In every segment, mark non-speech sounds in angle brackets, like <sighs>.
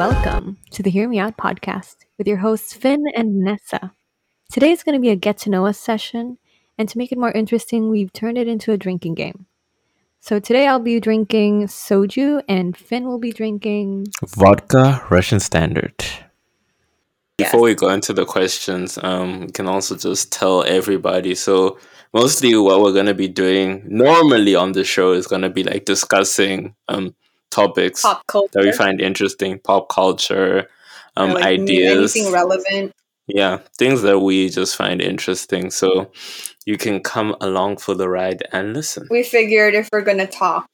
welcome to the Hear Me Out podcast with your hosts Finn and Nessa. Today is going to be a get to know us session, and to make it more interesting, we've turned it into a drinking game. So today I'll be drinking soju, and Finn will be drinking vodka Russian Standard. Before we go into the questions, um, we can also just tell everybody. So mostly what we're going to be doing normally on the show is going to be like discussing um, topics pop culture that we find interesting, pop culture, um, like ideas, anything relevant. yeah, things that we just find interesting. So you can come along for the ride and listen. We figured if we're gonna talk,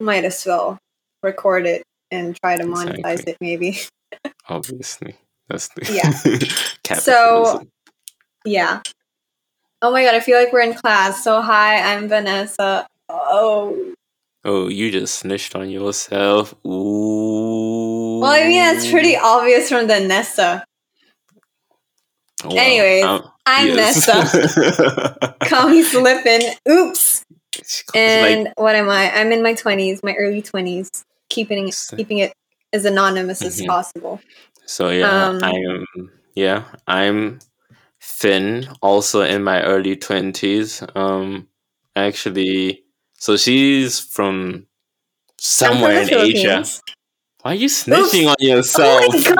might as well record it and try to monetize it maybe. Obviously, that's the Yeah. <laughs> so Yeah. Oh my god, I feel like we're in class. So hi, I'm Vanessa. Oh oh, you just snitched on yourself. Ooh. well I mean that's pretty obvious from the Nessa. Wow. anyways, Um, I'm yes. Nessa. <laughs> Call me slipping. Oops. And like- what am I? I'm in my twenties, my early twenties. Keeping it keeping it as anonymous as Mhm. possible. So yeah, Um, I am. Yeah, I'm Finn, also in my early twenties. Um, actually, so she's from somewhere in Asia. Why are you snitching on yourself? Oh my god!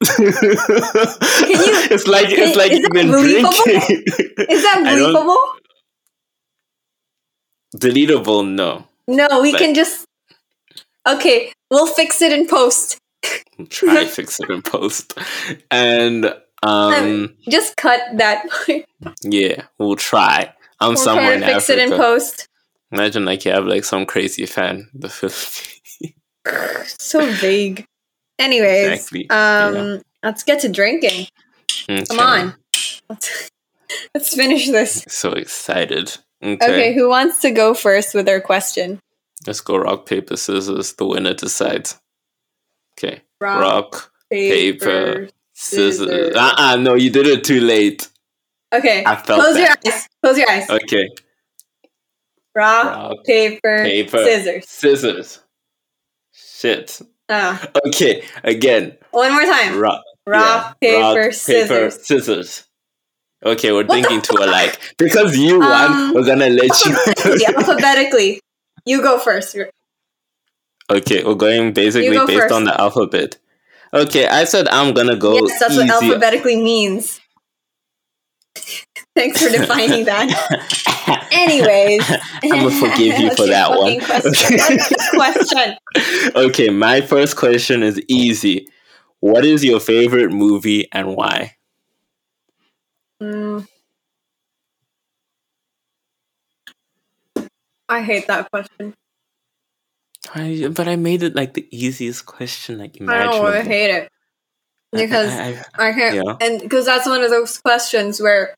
<laughs> it's like can- it's like is you've that been believable? drinking. Is that <laughs> believable? Deletable? No. No, we But- can just. Okay, we'll fix it in post. Try to <laughs> fix it in post, and um, Just cut that. part. yeah, we'll try. I'm we'll somewhere try in to fix Africa. it in post. Imagine like you have like some crazy fan. The <laughs> Philippines. So vague. Anyways, Exactly, um, let's get to drinking. Come on, let's, <laughs> let's finish this. So excited. Okay. Okay, who wants to go first with their question? Let's go rock, paper, scissors. The winner decides. Okay. Rock, Rock, paper, scissors. scissors. Uh uh no, you did it too late. Okay, I felt close that. your eyes. Close your eyes. Okay. Rock, Rock, paper, paper, scissors. scissors. Shit. Oh, Okay, again. one more time. Rock, Rock, yeah. paper, Rock, scissors. scissors. Okay, we're What thinking too alike. Because you won, Um, we're gonna let you. alphabetically, <laughs> alphabetically. You go first. Okay, we're going basically go based first. on the alphabet. Okay, I said I'm gonna go yes, that's easy. what alphabetically means. Thanks for defining that. <laughs> Anyways, I'm gonna forgive you for <laughs> that one. Question? Question? <laughs> okay, my first question is easy. What is your favorite movie and why? Mm. I hate that question. I, but I made it like the easiest question like I imaginable. don't I hate it because I- I- I can't, Yeah. and because that's one of those questions where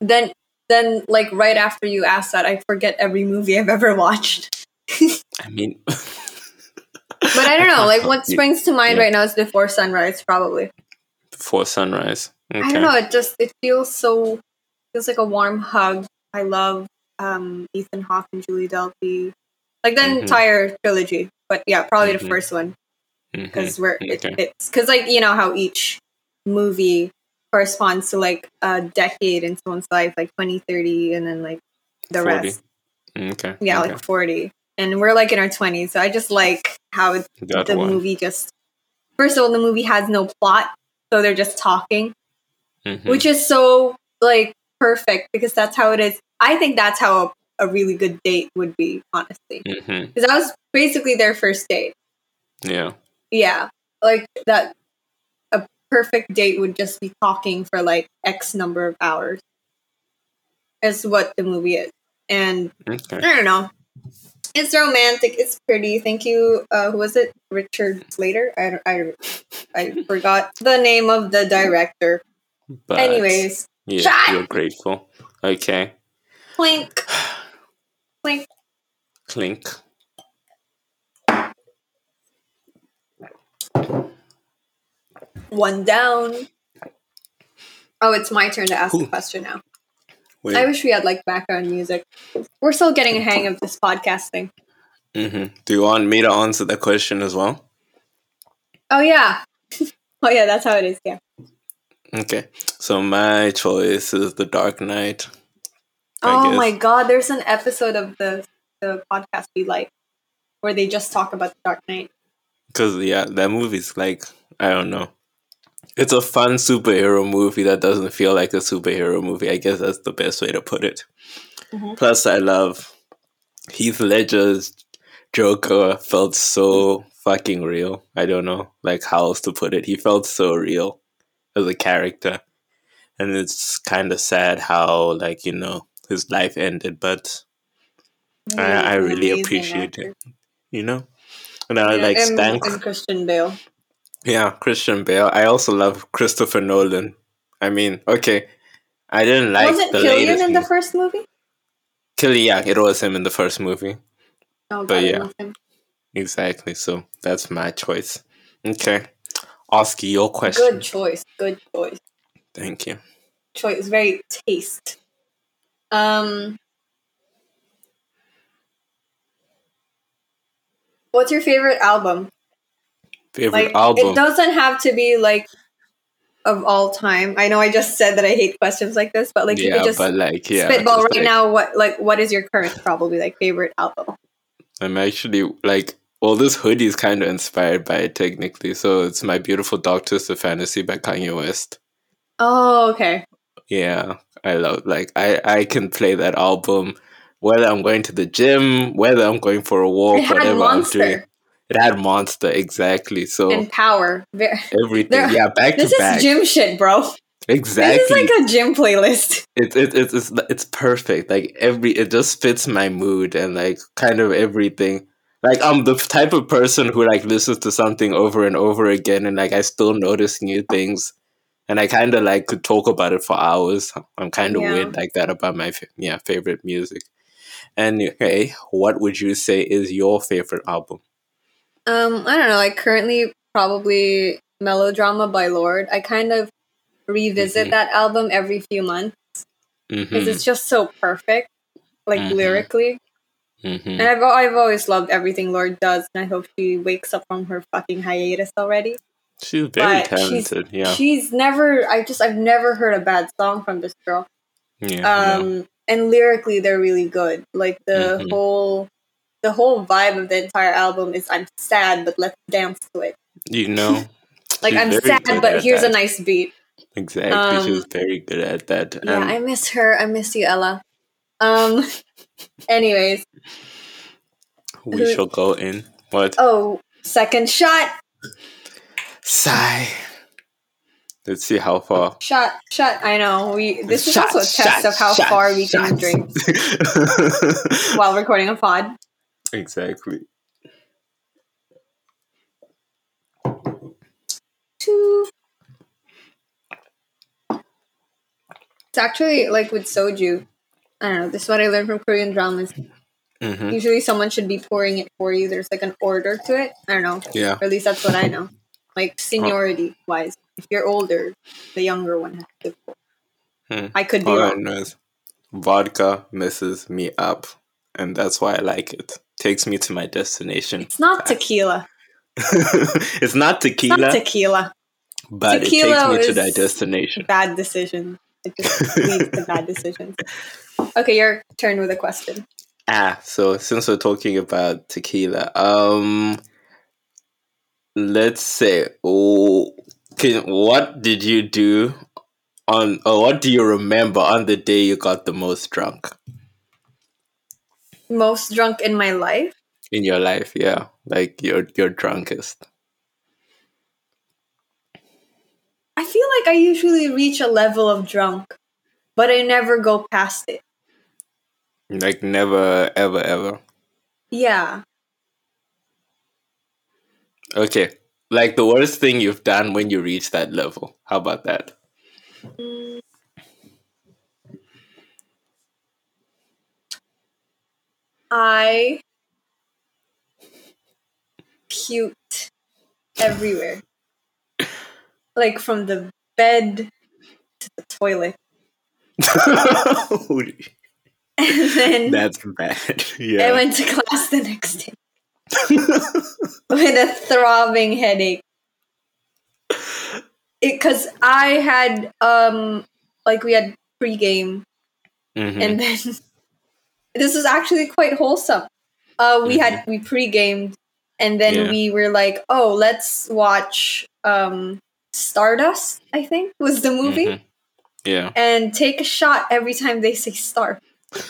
then then like right after you ask that, I forget every movie I've ever watched. I mean, <laughs> But I don't know, like what springs to mind Yeah. right now is Before Sunrise, probably. before sunrise. Okay. I don't know. It just it feels so feels like a warm hug. I love um, Ethan Hawke and Julie Delpy, like the Mhm. entire trilogy. But yeah, probably the Mhm. first one because we're it, Okay. it's because like you know how each movie corresponds to like a decade in someone's life, like 20, 30, and then like the 40. rest. Okay. Yeah, okay. like forty, and we're like in our twenties. So I just like how it the one. movie just first of all the movie has no plot so they're just talking Mhm. which is so like perfect because that's how it is i think that's how a, a really good date would be honestly because that was basically their first date Yeah. yeah like that perfect date would just be talking for like x number of hours is what the movie is and Okay. I don't know. It's romantic. It's pretty. Thank you. Uh, who was it? Richard Slater. I I I <laughs> forgot the name of the director. But Anyways, yeah, you're grateful. Okay. clink, <sighs> clink. Clink. One down. Oh, it's my turn to ask Ooh. the question now. Wait. I wish we had like background music. We're still getting a hang of this podcast thing. hmm Do you want me to answer the question as well? Oh yeah. <laughs> oh yeah, that's how it is. Yeah. Okay, so my choice is The Dark Knight. I Oh guess. my god, there's an episode of the the podcast we like where they just talk about the Dark Knight. Because yeah, that movie's like I don't know. It's a fun superhero movie that doesn't feel like a superhero movie. I guess that's the best way to put it. Mhm. Plus, I love Heath Ledger's Joker. Felt so fucking real. I don't know, like how else to put it. He felt so real as a character, and it's kind of sad how like you know his life ended, but I, I really appreciate actor. it. You know, and I Yeah, like and, Stan. and Christian Bale. Yeah, Christian Bale. I also love Christopher Nolan. I mean, okay, I didn't like Wasn't the Cillian latest. in the first movie? Cillian, yeah, it was him in the first movie. Oh, But God, yeah. love him. Exactly. So that's my choice. Okay, Oscar, your question. Good choice. Good choice. Thank you. Choice. Very taste. Um. What's your favorite album? Favorite Like, album? it doesn't have to be like of all time. I know I just said that I hate questions like this, but like you yeah, could just but like, yeah, spitball right like- now. What like what is your current probably like favorite album? I'm actually like, well, this hoodie is kind of inspired by it technically. So it's my beautiful Dark Twisted Fantasy by Kanye West. Oh, okay. Yeah, I love like I I can play that album whether I'm going to the gym, whether I'm going for a walk, whatever I'm doing. It had Monster exactly. So and Power. Ve- <laughs> everything, yeah, back This to is gym shit, bro. exactly. This is like a gym playlist. it's <laughs> it, it's it's it's perfect. Like every it just fits my mood and like kind of everything. Like I'm the type of person who like listens to something over and over again and like I still notice new things. And I kind of like could talk about it for hours. I'm kind of Yeah. weird like that about my yeah favorite music. Anyway, what would you say is your favorite album? Um, I don't know. Like currently, probably Melodrama by Lorde. I kind of revisit Mhm. that album every few months because Mm-hmm, it's just so perfect, like Mhm. lyrically. mm-hmm. And I've I've always loved everything Lorde does, and I hope she wakes up from her fucking hiatus already. She's very but she's- talented. yeah, She's never. I just I've never heard a bad song from this girl. yeah. yeah. um and lyrically they're really good like the Mhm. whole the whole vibe of the entire album is i'm sad but let's dance to it You know, <laughs> like i'm sad but here's a nice beat Exactly, she Um, was very good at that. yeah Um, i miss her i miss you ella um <laughs> anyways we who- shall go in. What? oh second shot Sigh. Let's see how far. shot shot i know we this is Shot, also a test shot, of how shot, far we can drink <laughs> while recording a pod <laughs> exactly. two it's actually like with soju i don't know this is what i learned from korean dramas hmm Usually, someone should be pouring it for you. There's like an order to it. I don't know. Yeah. Or at least that's what I know. Like seniority wise, if you're older, the younger one has to pour. Hmm. I could be All I wrong. know is vodka messes me up, and that's why I like it. Takes me to my destination. It's not tequila. <laughs> it's not It's tequila, not tequila. but tequila it takes me to that destination. Bad decision. It just leads to bad decisions. Okay, your turn with a question. Ah, so since we're talking about tequila, um, let's say, oh, can, what did you do on, or what do you remember on the day you got the most drunk Most drunk in my life. in your life? Yeah, like your your drunkest. I feel like I usually reach a level of drunk, but I never go past it. Like never, ever, ever. Yeah. Okay, like the worst thing you've done when you reach that level. How about that? Mm, I puked everywhere. Like from the bed to the toilet. And then That's bad. <laughs> Yeah. I went to class the next day <laughs> with a throbbing headache. because I had um like we had pregame Mhm. and then this was actually quite wholesome. Uh, we had we pre-gamed, and then Mm-hmm. Yeah. we were like, "Oh, let's watch um, Stardust." I think was the movie, Mhm. Yeah. and take a shot every time they say "star." <laughs>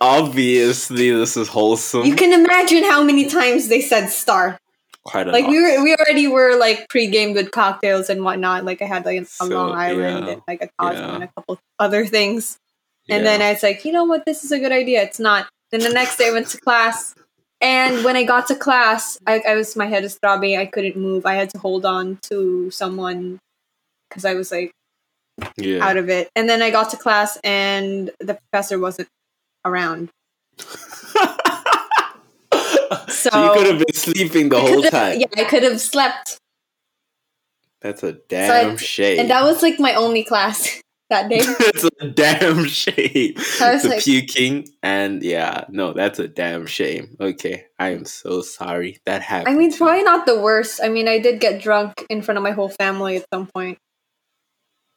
Obviously, this is wholesome. You can imagine how many times they said "star." Quite a Like lot. we were, we already were like pre-gamed with cocktails and whatnot. Like I had like a So, Long Island yeah, and like a Cosmo yeah. and a couple other things. And Yeah. then I was like, you know what, this is a good idea. It's not. Then the next day I went to class. And when I got to class, I, I was my head is throbbing. I couldn't move. I had to hold on to someone because I was like yeah. out of it. And then I got to class and the professor wasn't around. <laughs> so, <laughs> So- you could have been sleeping the whole time. Yeah, I could have slept. That's a damn I- shame. And that was like my only class <laughs> that day. <laughs> that's a damn shame. The like- puking and yeah, no, that's a damn shame. Okay, I am so sorry that happened. I mean, it's probably not the worst. I mean, I did get drunk in front of my whole family at some point.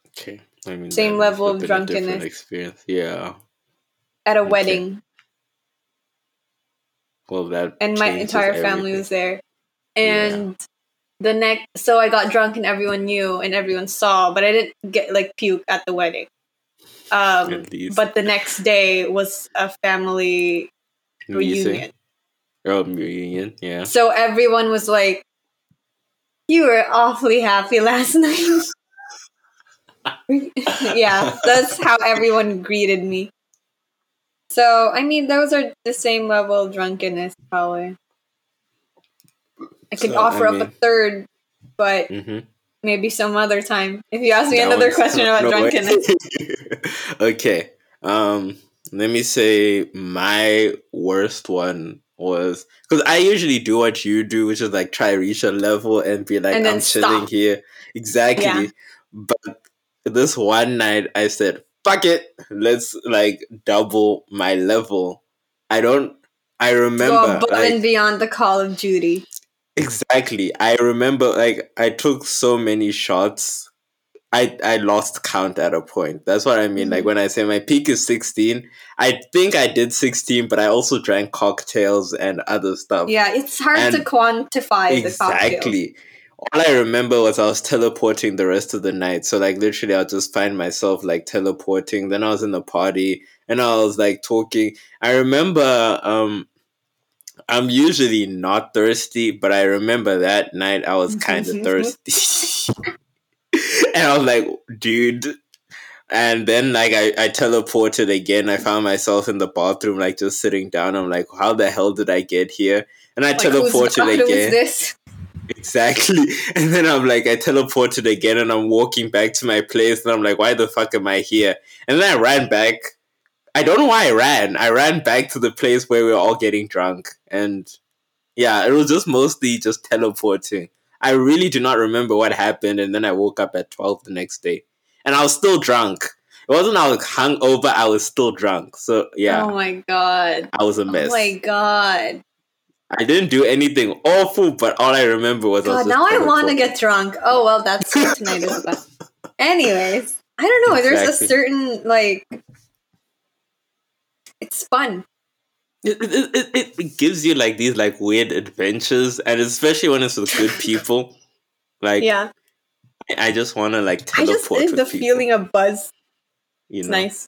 okay, I mean, Same level of have been a different drunkenness. Experience, yeah. At a Okay. wedding, Well, that and my entire family was there. And the next, so I got drunk and everyone knew and everyone saw, but I didn't get like puke at the wedding. Um, but the next day was a family reunion. Oh, reunion, yeah. So everyone was like, "You were awfully happy last <laughs> night." <laughs> yeah, that's how everyone greeted me. So I mean, those are the same level of drunkenness, probably. I could So, offer I up a third, but Mm-hmm. maybe some other time. If you ask me another question about drunkenness, <laughs> okay. Um, let me say my worst one was because I usually do what you do, which is like try reach a level and be like, And I'm chilling stop. here. Exactly. Yeah. But this one night I said, fuck it, let's like double my level. I don't I go remember above like, and beyond the Call of Duty. Exactly. I remember like I took so many shots. I I lost count at a point. That's what I mean. Like Mhm. when I say my peak is 16, I think I did 16, but I also drank cocktails and other stuff. Yeah, it's hard to And- quantify the cocktail. Exactly. All I remember was I was teleporting the rest of the night. So like literally I'll just find myself like teleporting. Then I was in the party and I was like talking. I remember um I'm usually not thirsty, but I remember that night I was kind of thirsty. <laughs> and I was like, dude. And then like I, I teleported again. I found myself in the bathroom, like just sitting down. I'm like, how the hell did I get here? And I Like, teleported again. Exactly. <laughs> And then I'm like, I teleported again and I'm walking back to my place and I'm like, why the fuck am I here? And then I ran back. I don't know why I ran. I ran back to the place where we were all getting drunk. And yeah, it was just mostly just teleporting. I really do not remember what happened. And then I woke up at 12 the next day. And I was still drunk. It wasn't I was hungover, I was still drunk. So yeah, Oh my god. I was a oh mess. Oh my god. I didn't do anything awful, but all I remember was I was now I want to get drunk. Oh well, that's what tonight is about. Anyways, I don't know. There's a certain like, it's fun. It, it, it, it, gives you like these like weird adventures, and especially when it's with good <laughs> people. Like, yeah, I I just want to like I teleport just it's with the people, feeling of buzz. You It's know? nice.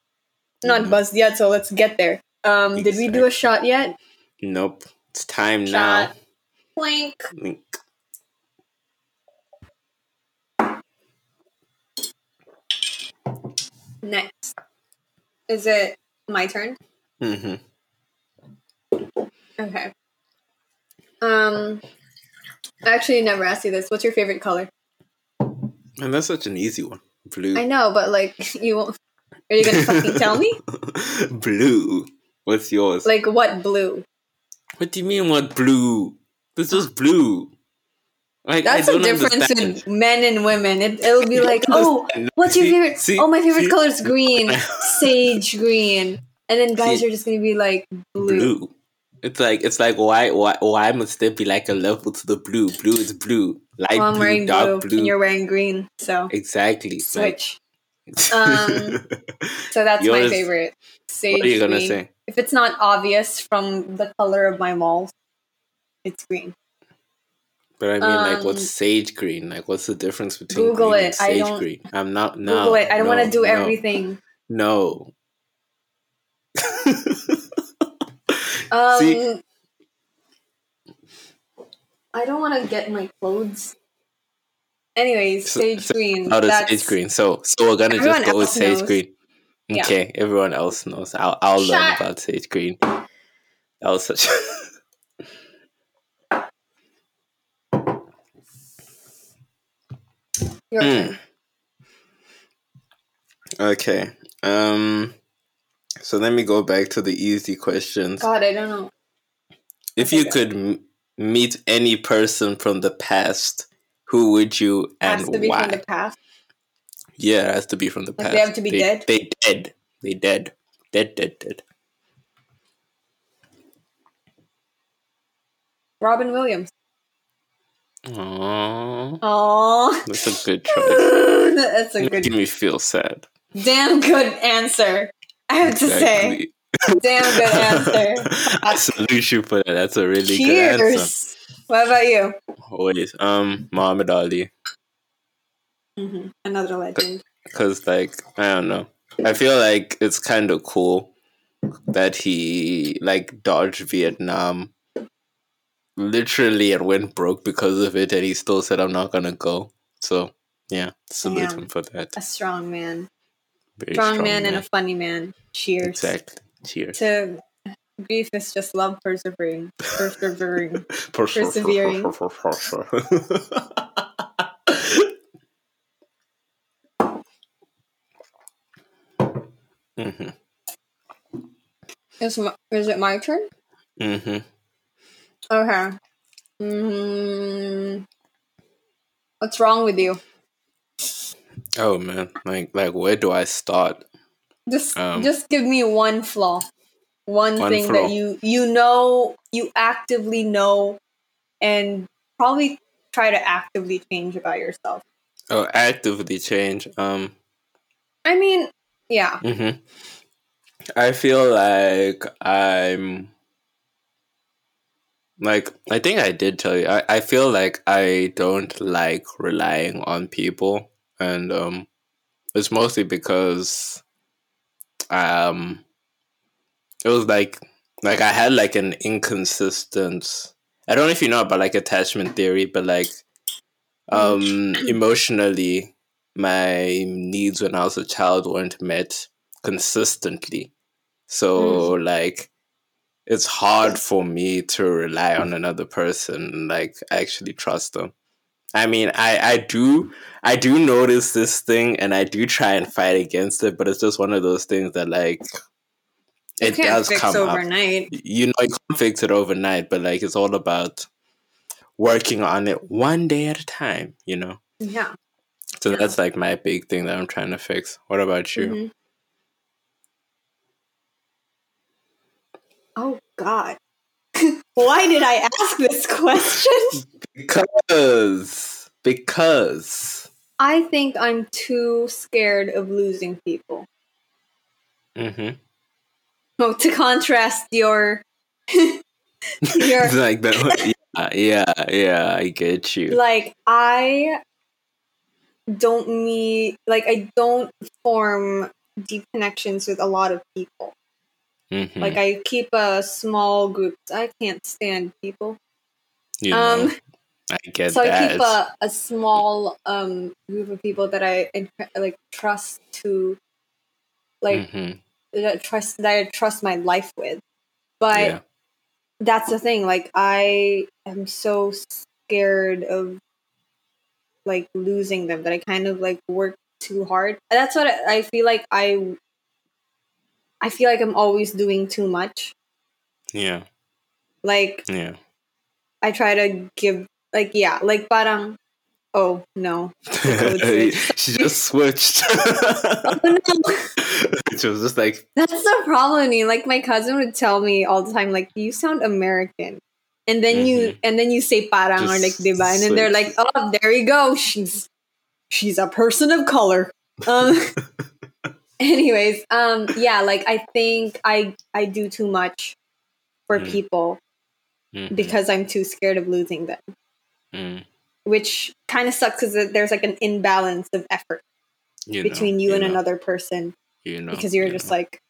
Not Mhm. buzzed yet, so let's get there. Um, did we do a shot yet? Nope, it's time Shot. Plank. now. Next, is it my turn? hmm Okay. Um, I actually never asked you this. What's your favorite color? And that's such an easy one. Blue. I know, but like, <laughs> you won't. Are you gonna fucking tell me? <laughs> blue. What's yours? Like what blue? What do you mean? What blue? This is blue. Like That's a difference understand. in men and women. It, it'll be <laughs> like, oh, what's your favorite? see- oh, my favorite see- color is green, <laughs> sage green, and then guys See- are just gonna be like blue. blue. It's like it's like why why why must there be like a level to the blue? Blue is blue, light Well, I'm blue, wearing dark blue, blue. and you're wearing green, so exactly. switch. Like, Um, <laughs> So that's my favorite. Sage what are you gonna green. say? If it's not obvious from the color of my walls, it's green. But I mean, like, Um, what's sage green? Like, what's the difference between Google it. I sage don't- green? I'm not. No, Google it. I don't want to do no, everything. No. <laughs> Um, See- I don't want to get my clothes. Anyways, sage so green. How does sage green? So, so we're gonna just go with sage knows. green. Yeah. Okay, everyone else knows. I'll I'll learn about sage green. That was such. Your Mm. turn. okay. Um. So let me go back to the easy questions. God, I don't know. If you could m- meet any person from the past, who would you and Has to be why? from the past. Yeah, it has to be from the Like, past. they have to be they, dead? They dead. They dead. Dead. Dead. Dead. Robin Williams. Aww, Oh, that's a good <laughs> choice. that's a good good, me feel sad. damn good answer. I have to say, damn good answer. <laughs> I salute you for that. That's a really good answer. What about you? Always. Um, Muhammad Ali. Hmm Another legend. because like I don't know. I feel like it's kind of cool that he like dodged Vietnam literally and went broke because of it, and he still said, "I'm not gonna go." So yeah, salute Damn. him for that. A strong man. Very Strong, man, and a funny man. Cheers. exactly. Cheers. To grief is just love persevering. persevering. <laughs> Persevering. Persevering. <laughs> hmm is, my, is it my turn? hmm Okay. Mm, what's wrong with you? Oh man, like like where do I start? Just Um, just give me one flaw. One, One thing flaw. that you you know you actively know and probably try to actively change about yourself. Oh, actively change. Um. I mean, yeah. hmm I feel like I'm like I think I did tell you. I, I feel like I don't like relying on people and um it's mostly because um it was like like I had like an inconsistent I don't know if you know about like attachment theory, but like um <clears throat> emotionally my needs when I was a child weren't met consistently. So mm. like it's hard for me to rely on another person and like actually trust them. I mean, I I do I do notice this thing and I do try and fight against it, but it's just one of those things that like it does fix come up. overnight. You know, you can't fix it overnight, but like it's all about working on it one day at a time. You know. Yeah. So Yeah. that's like my big thing that I'm trying to fix. What about you? Mhm. Oh God. <laughs> Why did I ask this question? <laughs> Because because I think I'm too scared of losing people. mm-hmm. Oh, to contrast your <laughs> your like that. Yeah, yeah, yeah. I get you. like I don't need like I don't form deep connections with a lot of people. Mhm. Like I keep a small group. I can't stand people. you know, um, I get so I keep a, a small um group of people that I like trust to like Mhm. that trust that I trust my life with. But yeah. that's the thing. Like I am so scared of like losing them that I kind of like work too hard. And that's what I, I feel like I I feel like I'm always doing too much. Yeah. Like Yeah. I try to give like yeah, like parang Oh no. <laughs> she just switched. <laughs> oh, no. <laughs> She was just like That's the problem. Like my cousin would tell me all the time, like, you sound American. And then mm-hmm. you and then you say parang just or like diba. And then they're like, Oh, there you go. She's she's a person of color. Um <laughs> anyways, um yeah, like I think I I do too much for mm. people mm-hmm. because I'm too scared of losing them. Mm which kind of sucks because there's like an imbalance of effort you between know, you, you and know. another person. You know, because you're you just know. like,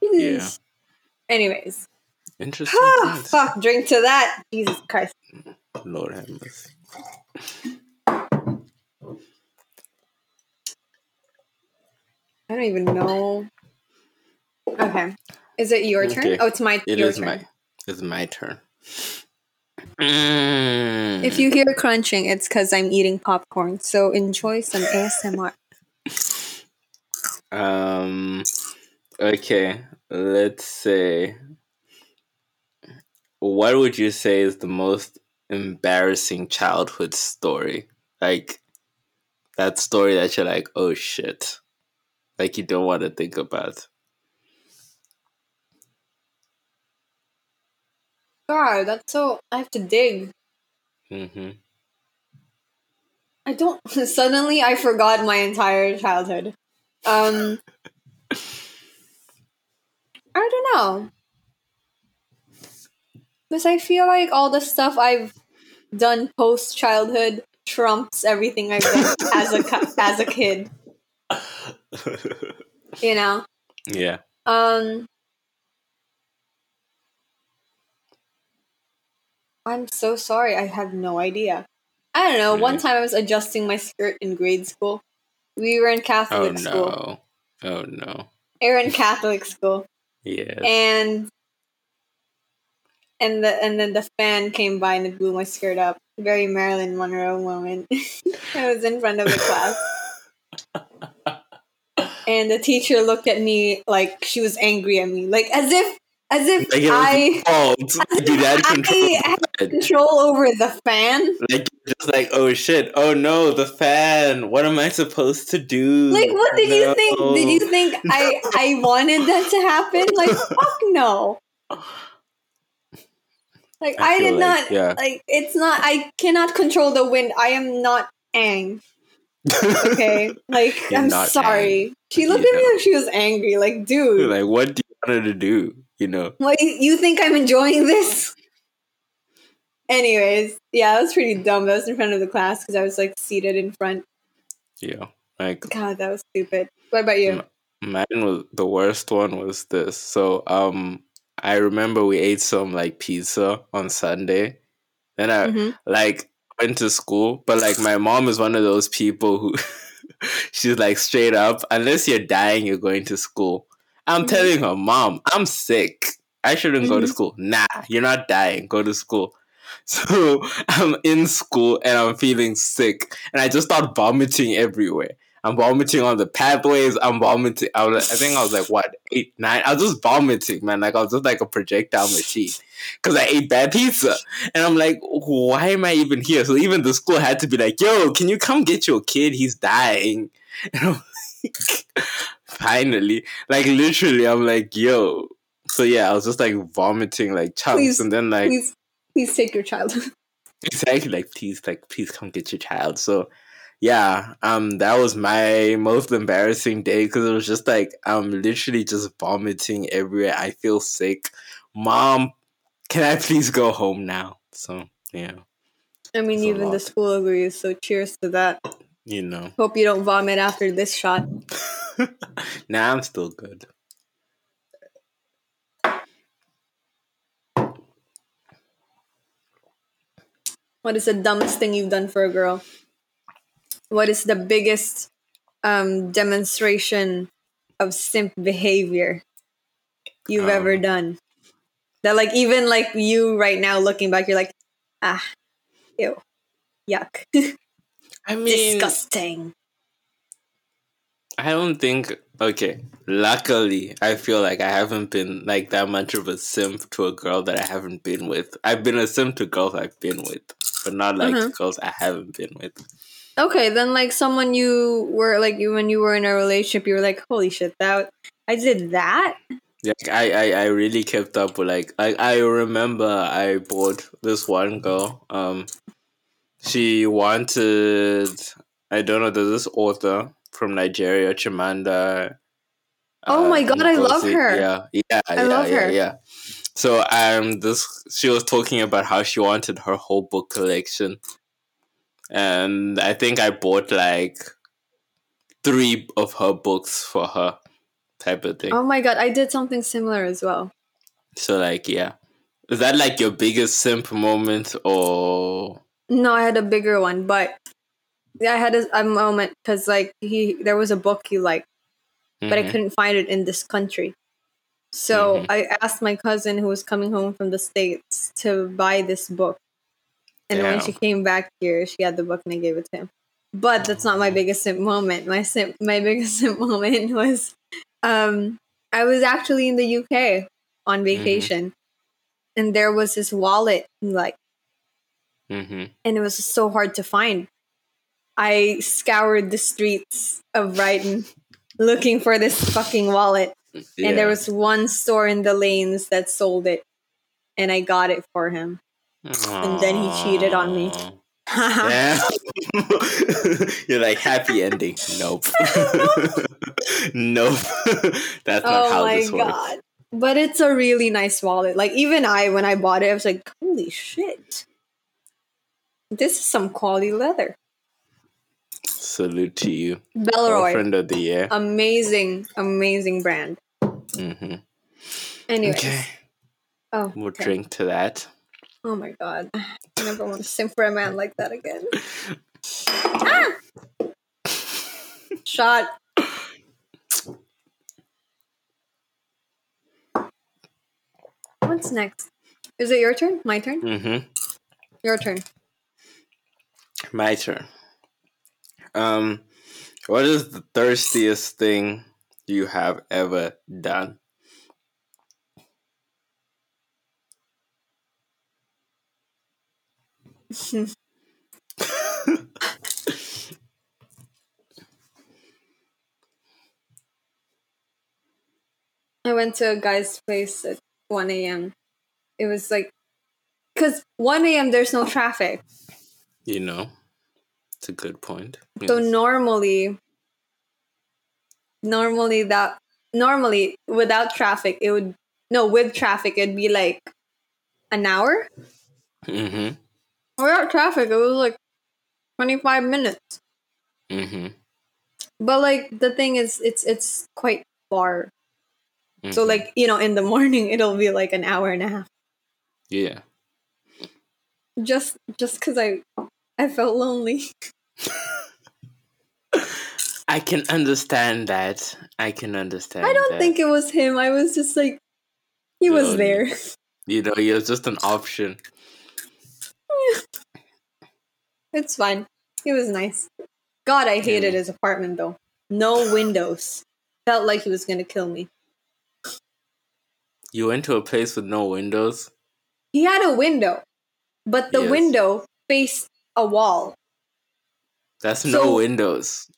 yeah. Anyways, interesting. Ah, fuck, drink to that. Jesus Christ. Lord have mercy. I don't even know. Okay, is it your turn? Okay. Oh, it's my. It is turn. my. It's my turn. Mm. If you hear crunching, it's because I'm eating popcorn. So enjoy some ASMR. Um. Okay, let's say. What would you say is the most embarrassing childhood story? Like that story that you're like, oh shit, like you don't want to think about. God, that's so. I have to dig. Mm-hmm. I don't. <laughs> Suddenly, I forgot my entire childhood. Um, <laughs> I don't know. Because I feel like all the stuff I've done post childhood trumps everything I've done <laughs> as a as a kid. <laughs> You know. Yeah. Um. I'm so sorry. I have no idea. I don't know. One time I was adjusting my skirt in grade school. We were in Catholic school. oh, school. No. Oh no. We were in Catholic school. <laughs> Yeah. And and the and then the fan came by and it blew my skirt up. Very Marilyn Monroe moment. <laughs> I was in front of the class. <laughs> and the teacher looked at me like she was angry at me. Like as if as if like I, oh, as <laughs> Dude, I, control, I had control over the fan. Like just like, oh shit, oh no, the fan. What am I supposed to do? Like, what did no. you think? Did you think I I wanted that to happen? Like, fuck no. Like I, I did like, not. Yeah. Like it's not. I cannot control the wind. I am not Aang. okay, <laughs> like You're I'm sorry. Ang. She looked you at know. me like she was angry. Like, dude. Like, what do you want her to do? you know. What you think I'm enjoying this? Anyways, yeah, that was pretty dumb. That was in front of the class because I was like seated in front. Yeah, like God, that was stupid. What about you? Mine was the worst one. Was this? So, um, I remember we ate some like pizza on Sunday. Then I mm-hmm. like went to school, but like my mom is one of those people who <laughs> she's like straight up, unless you're dying, you're going to school. I'm mm-hmm. telling her, Mom, I'm sick. I shouldn't mm-hmm. go to mm-hmm. school. Nah, you're not dying. Go to school. <laughs> So I'm in school and I'm feeling sick, and I just start vomiting everywhere. I'm vomiting on the pathways. I'm vomiting. I, was, I think I was like what eight, nine. I was just vomiting, man. Like I was just like a projectile machine because I ate bad pizza, and I'm like, why am I even here? So even the school had to be like, "Yo, can you come get your kid? He's dying." <laughs> And I'm like, finally, like literally, I'm like, yo. So yeah, I was just like vomiting like chunks, please, and then like, please, please take your child. <laughs> exactly, like please, like please come get your child. So yeah, um, that was my most embarrassing day because it was just like I'm literally just vomiting everywhere. I feel sick. Mom, can I please go home now? So yeah. I mean, even the school agrees. So cheers to that. You know. Hope you don't vomit after this shot. <laughs> nah, I'm still good. What is the dumbest thing you've done for a girl? What is the biggest um, demonstration of simp behavior you've um, ever done? That like even like you right now looking back, you're like, ah, ew, yuck. <laughs> I mean, disgusting. I don't think okay. Luckily, I feel like I haven't been like that much of a simp to a girl that I haven't been with. I've been a simp to girls I've been with, but not like Mhm. girls I haven't been with. Okay, then like someone you were like you when you were in a relationship, you were like, holy shit, that I did that. Like I, I, I really kept up with like I, I remember I bought this one girl. Um, she wanted I don't know. There's this author from Nigeria, Chimamanda. Oh my God, I love her. Yeah, yeah, yeah, love yeah, her. yeah. So um, this she was talking about how she wanted her whole book collection, and I think I bought like three of her books for her, type of thing. Oh my god, I did something similar as well. So like yeah. Is that like your biggest simp moment or No, I had a bigger one, but yeah, I had a, a moment because like he there was a book he liked, but I Mhm. couldn't find it in this country. So Mhm. I asked my cousin who was coming home from the states to buy this book, and when she came back here, she had the book and I gave it to him. But that's not my biggest simp moment. My simp, my biggest <laughs> simp moment was, um, I was actually in the UK on vacation, and there was this wallet like Mhm. and it was so hard to find. I scoured the streets of Brighton <laughs> looking for this fucking wallet, and there was one store in the lanes that sold it, and I got it for him. And then he cheated on me. <laughs> <laughs> You're like happy ending. Nope. <laughs> nope. That's not oh how this works. god! But it's a really nice wallet. Like even I, when I bought it, I was like, "Holy shit! This is some quality leather." Salute to you. Bellroy, Girlfriend of the year. amazing, amazing brand. hmm Anyways, Okay. oh, We'll okay. drink to that. Oh my god. I never want to simp for a man like that again. Ah! Shot. What's next? Is it your turn? My turn? Mm-hmm. Your turn. My turn. Um, what is the thirstiest thing you have ever done? I went to a guy's place at 1 a.m. It was like, because 1 a.m. there's no traffic. You know, it's a good point. So normally, normally that, normally without traffic, it would, no, with traffic, it'd be like an hour. Mhm. Without traffic, it was like 25 minutes. Mhm. But like the thing is, it's it's quite far. So mhm. like you know, in the <laughs> morning it'll be like an hour and a half. yeah. Just just because I I felt lonely. <laughs> I can understand that. I can understand. I don't that. think it was him. I was just like he was there. you know. You're just an option. <laughs> It's fine. He was nice. God, I hated his apartment though. No windows. Felt like he was gonna kill me. You went to a place with no windows. He had a window, but the Yes. window faced a wall. That's So- no windows.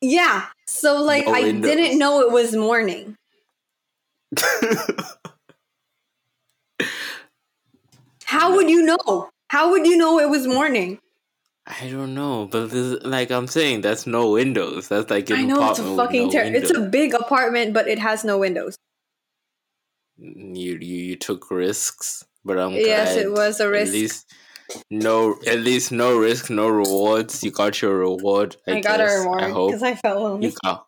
Yeah. So like No I windows. didn't know it was morning. <laughs> How would you know? How would you know it was morning? I don't know, but this, like I'm saying, that's no windows. That's like an I know it's a fucking no ter- It's a big apartment, but it has no windows. you you you took risks, but I'm Yes, it was a risk. At least no, at least no risk, no rewards. You got your reward. I, I, got a reward because I felt lonely. you got.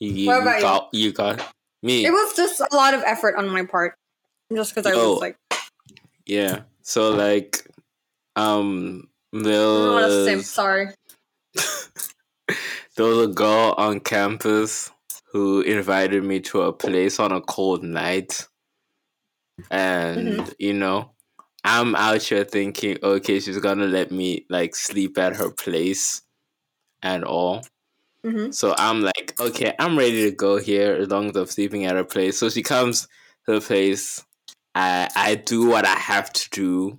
You, you, What about you? got you got me. It was just a lot of effort on my part, just because I was like, yeah. So like, um, there I'm not a simp. was Sorry. there was a girl on campus who invited me to a place on a cold night. And Mm-hmm. you know, I'm out here thinking, okay, she's gonna let me like sleep at her place and all. Mhm. So I'm like, okay, I'm ready to go here as long as I'm sleeping at her place. So she comes to the place. I I do what I have to do.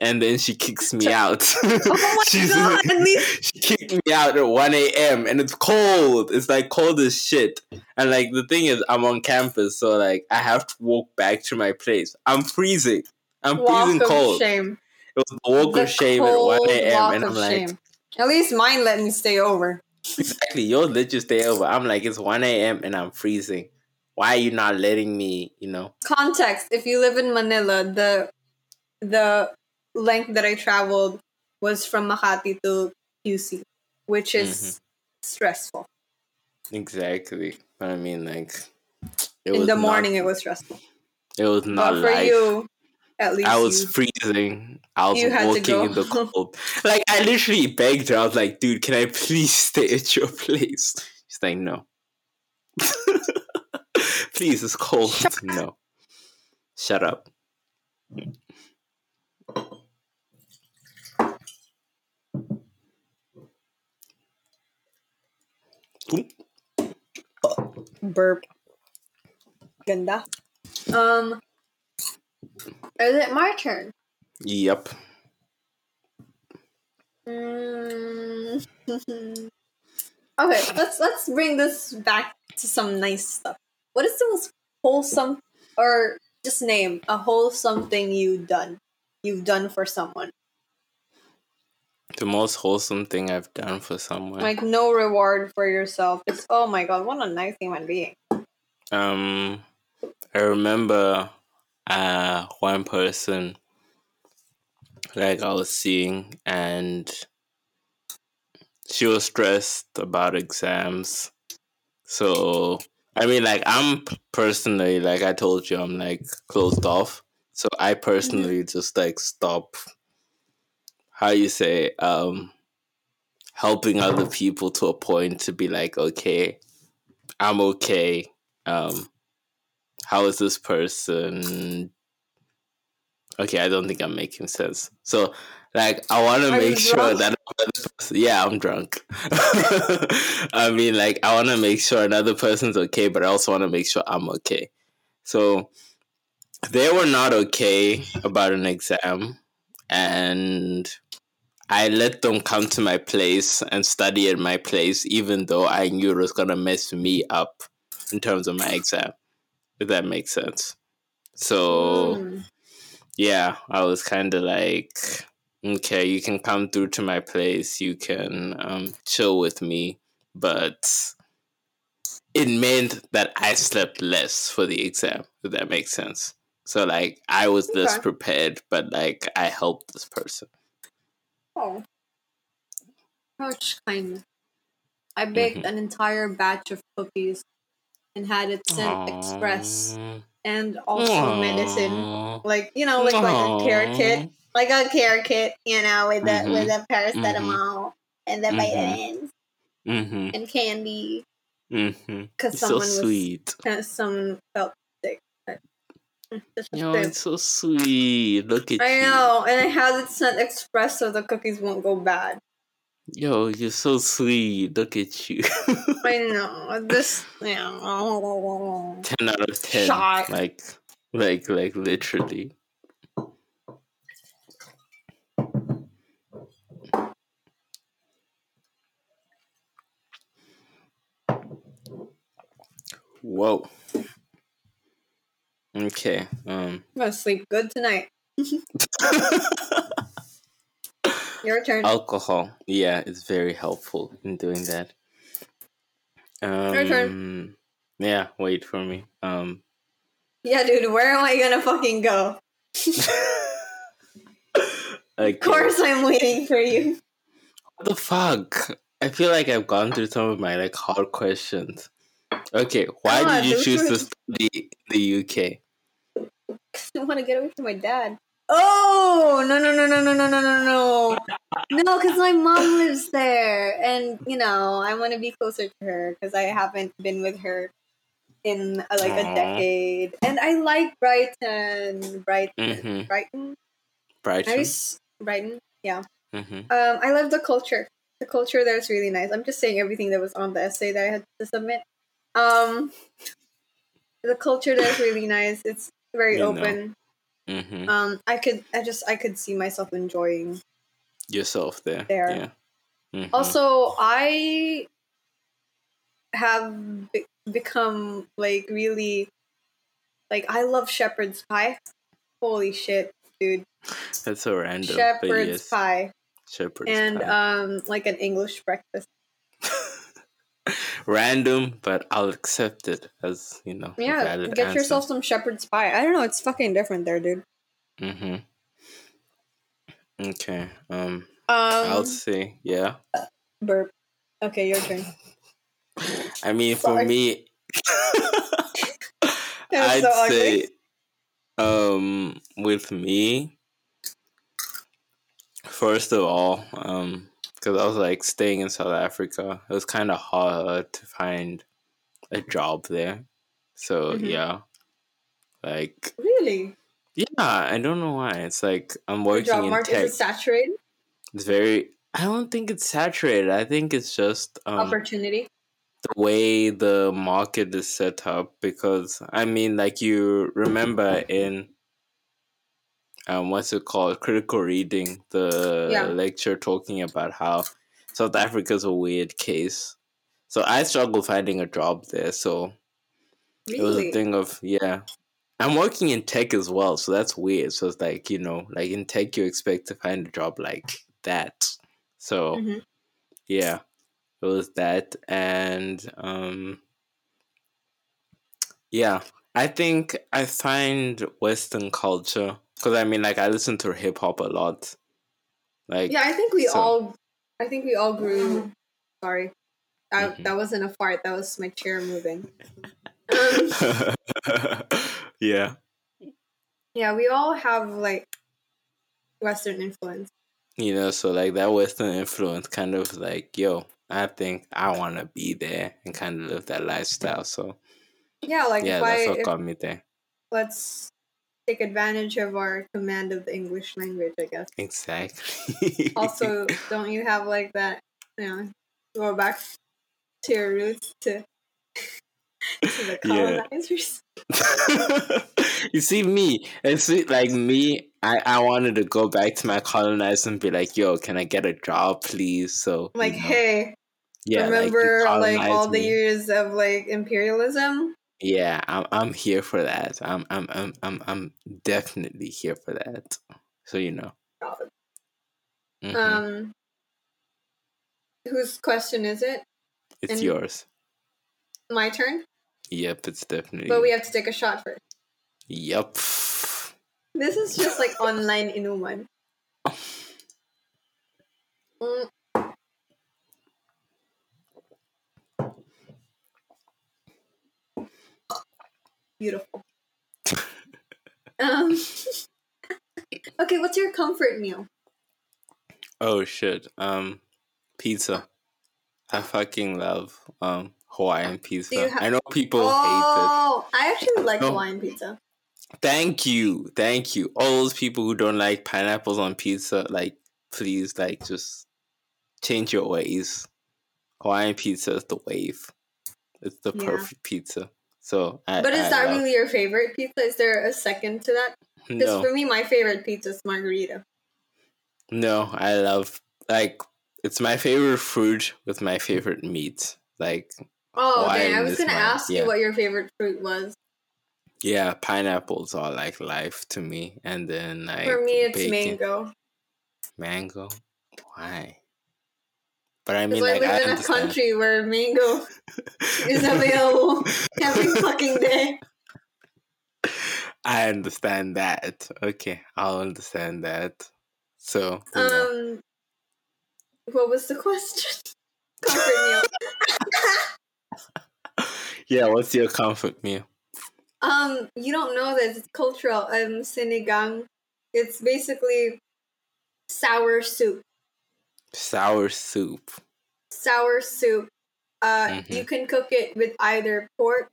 And then she kicks me out. <laughs> Oh my She's- god! <laughs> She kicked me out at 1 a.m. and it's cold. It's like cold as shit. And like the thing is, I'm on campus, so like I have to walk back to my place. I'm freezing. I'm walk freezing of cold. shame. It was the walk The of shame at cold 1 a.m. And I'm like, shame. At least mine let me stay over. exactly, you'll let you stay over. I'm like, it's 1 a.m. and I'm freezing. Why are you not letting me, you know? Context: If you live in Manila, the the length that I traveled was from Makati to QC, which is Mm-hmm. stressful. Exactly. I mean, like, it in the not- morning, it was stressful. it was not But for life. you, at least I was you, freezing. I was you had to walking in the <laughs> cold. Like I literally begged her. I was like, "Dude, can I please stay at your place?" She's like, "No." <laughs> please, it's cold. <laughs> no. Shut up. Burp. Ganda. Um, is it my turn? Yep. Mm. <laughs> okay, let's let's bring this back to some nice stuff. What is the most wholesome, or just name a wholesome thing you've done? You've done for someone, The most wholesome thing I've done for someone. like no reward for yourself. Just oh my god, what a nice human being. Um, I remember uh one person like I was seeing, and she was stressed about exams. So I mean, like I'm personally, like I told you, I'm like closed off. So I personally just like stop. How you say um helping other people to a point to be like okay i'm okay um how is this person okay i don't think i'm making sense so like i want to make sure drunk? that another person, yeah i'm drunk <laughs> i mean like i want to make sure another person's okay but i also want to make sure i'm okay so they were not okay about an exam and I let them come to my place and study at my place, even though I knew it was gonna mess me up in terms of my exam. If that makes sense. So Mm. yeah, I was kind of like, okay, you can come through to my place, you can um, chill with me, but it meant that I slept less for the exam. If that makes sense. So like, I was less prepared, but like, I helped this person. Oh. Such kindness. I baked Mhm. an entire batch of cookies and had it sent express and also Aww. medicine. Like, you know, like like a care kit. Like a care kit, you know, with the Mhm. with the paracetamol and the vitamins Mm-hmm. and candy. Mm-hmm. Because so someone was sweet. uh, someone felt sick. Yo, it's so sweet. Look at I you. know, and it has it sent express so the cookies won't go bad. Yo, you're so sweet. Look at you. I <laughs> know. This yeah. 10 out of 10. Shy. Like, like, like, literally. Whoa. Okay. Um. I'm gonna sleep good tonight. <laughs> Your turn. alcohol yeah it's very helpful in doing that um Your turn. yeah wait for me um Yeah, dude, where am I gonna fucking go? <laughs> okay. Of course I'm waiting for you. what the fuck i feel like i've gone through some of my like hard questions okay why Ah, did you choose to study the uk Because <laughs> I wanna get away from my dad. Oh no no no no no no no no no no! Because my mom lives there, and you know I want to be closer to her because I haven't been with her in uh, like a decade, and I like Brighton, Brighton, mm-hmm Brighton. I brighton was Brighton. Yeah. mm-hmm Um, I love the culture. the culture there is really nice. I'm just saying everything that was on the essay that I had to submit. Um, the culture there is really nice. It's very You open. hmm Um, I could, I just, I could see myself enjoying. Yourself there. There. Yeah. Mhm. Also, I have be- become like really, like I love shepherd's pie. Holy shit, dude! That's so random. shepherd's yes, pie Shepherd's pie and pie. um, like an English breakfast. <laughs> random, but I'll accept it as you know. Yeah, get yourself some shepherd's pie. I don't know, it's fucking different there, dude. Mm-hmm. Okay. Um, Um, I'll say yeah. burp. Okay, your turn. I mean, Sorry. for me, <laughs> <laughs> I'd so say, um, with me, first of all, um, because I was like staying in South Africa, it was kind of hard to find a job there. So Mhm. yeah, like Really? yeah, I don't know why. It's like I'm The working job in market tech. is it saturated? It's very. I don't think it's saturated. I think it's just um, Opportunity. the way the market is set up because I mean like you remember in um what's it called critical reading the Yeah. lecture talking about how South Africa's a weird case. So I struggled finding a job there. So it was a thing of yeah. I'm working in tech as well, so that's weird. So it's like, you know, like in tech you expect to find a job like that. So Mhm. yeah it was that and um yeah i think i find western culture because i mean like i listen to hip-hop a lot like Yeah, I think we So- all. I think we all grew. Sorry, I, Mhm. that wasn't a fart. That was my chair moving. Um, <laughs> yeah yeah, we all have like Western influence. you know so like that western influence kind of like yo i think i want to be there and kind of live that lifestyle so Yeah, like yeah if I that's what got me there let's take advantage of our command of the English language, I guess. exactly <laughs> Also, don't you have like that? You know, go back to your roots to <laughs> to the Yeah. colonizers. <laughs> you see me and see like me I, I wanted to go back to my colonizers and be like yo can i get a job please so Like, you know, hey, yeah remember like, colonized all the me. years of like imperialism? Yeah i'm i'm here for that i'm i'm i'm i'm, I'm definitely here for that so you know Mhm. Um, whose question is it? it's and- yours My turn, yep it's definitely but we have to take a shot first. yep This is just like <laughs> online inuman. <laughs> Mm. Beautiful. Um. <laughs> okay, what's your comfort meal? oh shit um pizza i fucking love um hawaiian pizza you ha- i know people hate it Oh, I actually like No. Hawaiian pizza. Thank you, thank you. All those people who don't like pineapples on pizza, like please, like just change your ways. Hawaiian pizza is the wave. It's the Yeah. perfect pizza. So, I, But is I that really your favorite pizza? Is there a second to that? Because no? for me, my favorite pizza is margherita. No, I love like it's my favorite fruit with my favorite meat. Like Oh, okay. I was gonna mine, ask yeah. you what your favorite fruit was. yeah, pineapples are like life to me, and then like For me, it's bacon. mango. Mango, why? But I mean, I like live I in a country where mango is available every <laughs> fucking day. I understand that. Okay, I'll understand that. So, you know. Um, what was the question? <laughs> Comfort meal. <laughs> yeah, what's your comfort meal? Um, you don't know that it's cultural. Um, sinigang. It's basically sour soup. Sour soup. Sour soup. Uh, Mhm. you can cook it with either pork.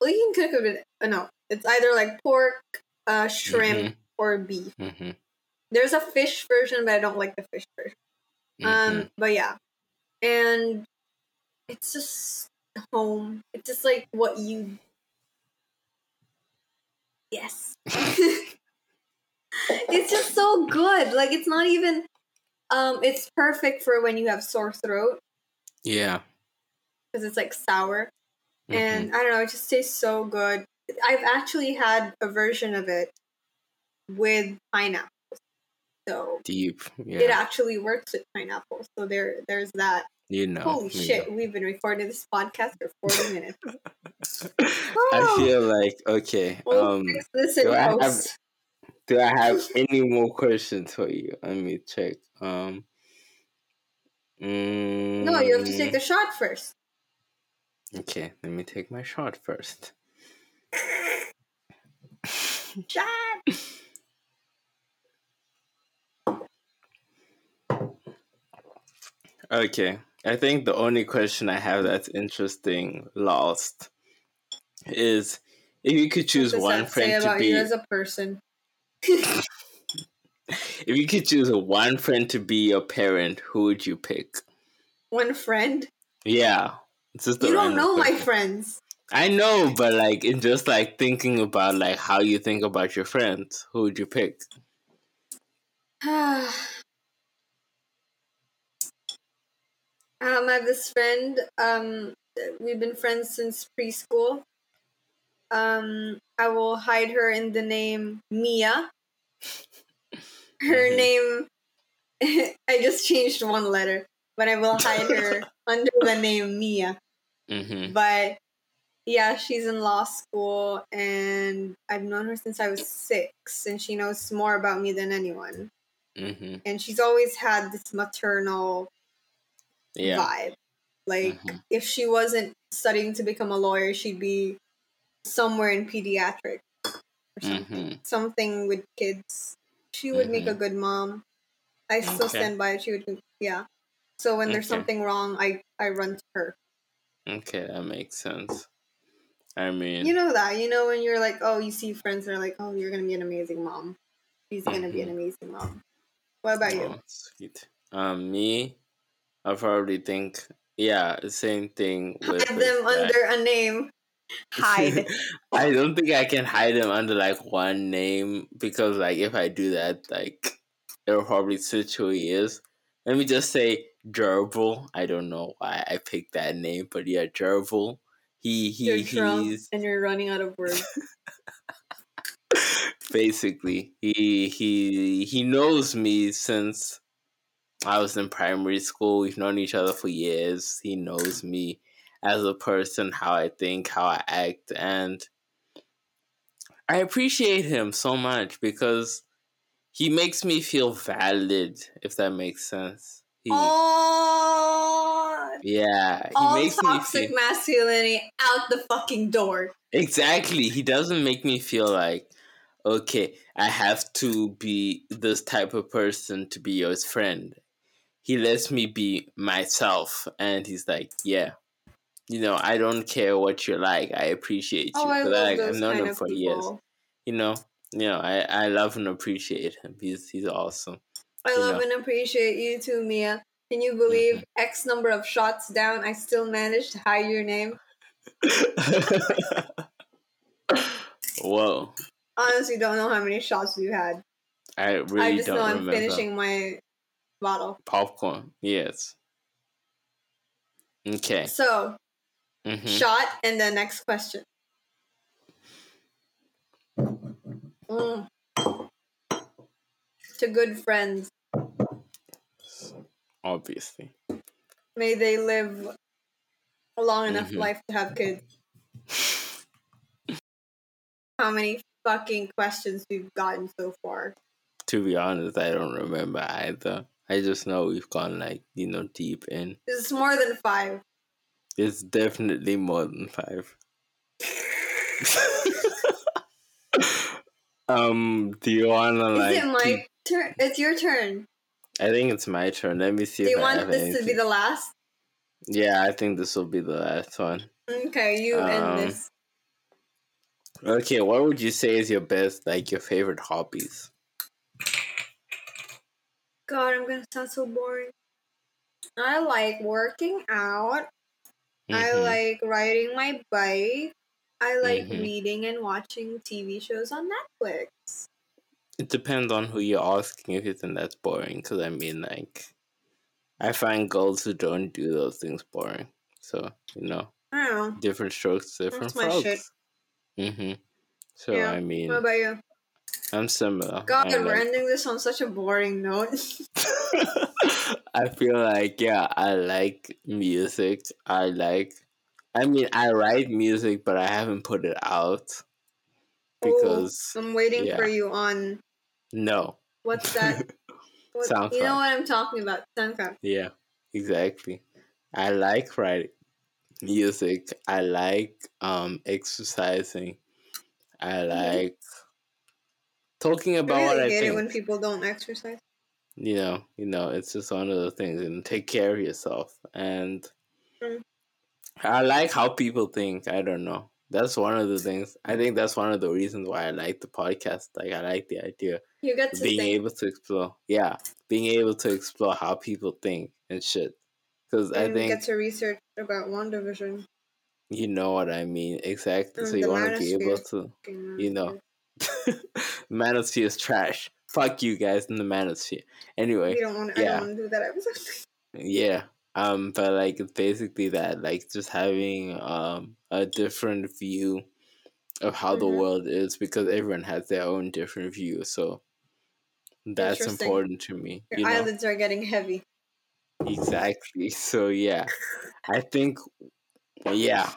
Well, you can cook it with uh, no. It's either like pork, uh, shrimp, or beef. hmm There's a fish version, but I don't like the fish version. Um, but yeah, and it's just home. It's just like what you. Yes. <laughs> <laughs> it's just so good. Like it's not even. Um, it's perfect for when you have sore throat Yeah. because it's like sour, Mhm. and I don't know. It just tastes so good. I've actually had a version of it with pineapple, so deep. Yeah. it actually works with pineapple. So there, there's that. you know. Holy you shit, know. we've been recording this podcast for 40 minutes. <laughs> I feel like okay. Well, Um, listen, I have-. Do I have any more questions for you? Let me check. Um. No, you have to take mm, the shot first. Okay, let me take my shot first. Shot! <laughs> Okay, I think the only question I have that's interesting, lost, is if you could choose one friend to be, as a person? If you could choose one friend to be your parent, who would you pick? One friend? Yeah, it's just You don't know my friends. I know, but like in just like thinking about like how you think about your friends, who would you pick? <sighs> um, I have this friend. Um, we've been friends since preschool. Um, I will hide her in the name Mia. <laughs> Her Mhm. name, <laughs> I just changed one letter, but I will hide her <laughs> under the name Mia. Mm-hmm. But yeah, she's in law school, and I've known her since I was six, and she knows more about me than anyone. Mm-hmm. And she's always had this maternal Yeah. vibe. Like, Mhm. if she wasn't studying to become a lawyer, she'd be somewhere in pediatric or something. Mm-hmm. Something with kids. She would make a good mom. I still Okay. stand by it. She would, yeah. So when there's Okay. something wrong, I I run to her. Okay, that makes sense. I mean, You know that. You know when you're like, oh, you see friends that are like, oh, you're gonna be an amazing mom. She's gonna be an amazing mom. What about you? oh, sweet. Um, me, I probably think, yeah, same thing. With, with them under a name. Hide. <laughs> I don't think I can hide them under like one name because like if I do that, like it'll probably switch who he is. Let me just say Gerbil. I don't know why I picked that name, but yeah, Gerbil. He he you're he's and you're running out of words. <laughs> basically he he he knows me since I was in primary school. We've known each other for years. He knows me as a person, how I think, how I act, and I appreciate him so much because he makes me feel valid, if that makes sense. He, oh, yeah, he all makes me toxic feel masculinity out the fucking door. Exactly. He doesn't make me feel like, okay, I have to be this type of person to be your friend. He lets me be myself, and he's like, yeah, you know, I don't care what you're like. I appreciate you. Oh, love I, those I've known him for years. You know, you know, I, I love and appreciate him. He's he's awesome. I you love know. and appreciate you too, Mia. Can you believe Mm-hmm. X number of shots down, I still managed to hide your name? <laughs> Whoa, Honestly, don't know how many shots you had. I really I just don't know I'm remember. finishing my bottle. popcorn. Yes. Okay. So, hmm shot and the next question. Mm. To good friends, Obviously. may they live a long enough Mhm. life to have kids. How many fucking questions we've gotten so far? To be honest, I don't remember either. I just know we've gone like, you know, deep in. It's more than five. It's definitely more than five. <laughs> um, do you wanna like is it my turn? It's your turn. I think it's my turn. Let me see Do if you I want this anything. to be the last? Yeah, I think this will be the last one. Okay, you Um, end this. Okay, what would you say is your best, like your favorite hobbies? God, I'm gonna sound so boring. I like working out. Mm-hmm. I like riding my bike. I like mm-hmm. reading and watching TV shows on Netflix. It depends on who you're asking if you think that's boring. Because I mean, like, I find girls who don't do those things boring. So you know, I know. different strokes, different folks. Mm-hmm. So yeah. I mean, what about you? I'm similar. God, we're like, ending this on such a boring note. <laughs> I feel like yeah, I like music. I like I mean I write music but I haven't put it out because I'm waiting yeah. for you on No. What's that? <laughs> What, SoundCloud. You know what I'm talking about. SoundCloud. Yeah, exactly. I like writing music. I like um exercising. I like talking about I really what I hate think. it when people don't exercise. You know, you know, it's just one of the things, and take care of yourself. And mm. I like how people think. I don't know. That's one of the things. I think that's one of the reasons why I like the podcast. Like, I like the idea. You get being think. able to explore. Yeah, being able to explore how people think and shit. Because I think get to research about WandaVision. You know what I mean, exactly. Mm, so you want to be able to, you know, <laughs> Manosphere is trash. Fuck you guys in the Manosphere. Anyway, we don't want. Yeah. I don't want to do that episode. <laughs> yeah. Um, but like it's basically that, like just having um a different view of how mm-hmm. the world is because everyone has their own different view. So that's important to me. Your you know? eyelids are getting heavy. Exactly. So yeah, <laughs> I think yeah.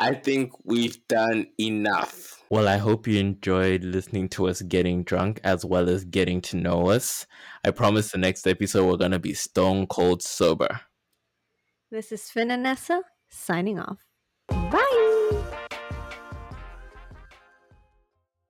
I think we've done enough. Well, I hope you enjoyed listening to us getting drunk as well as getting to know us. I promise the next episode we're going to be stone cold sober. This is Finn and Nessa signing off. Bye.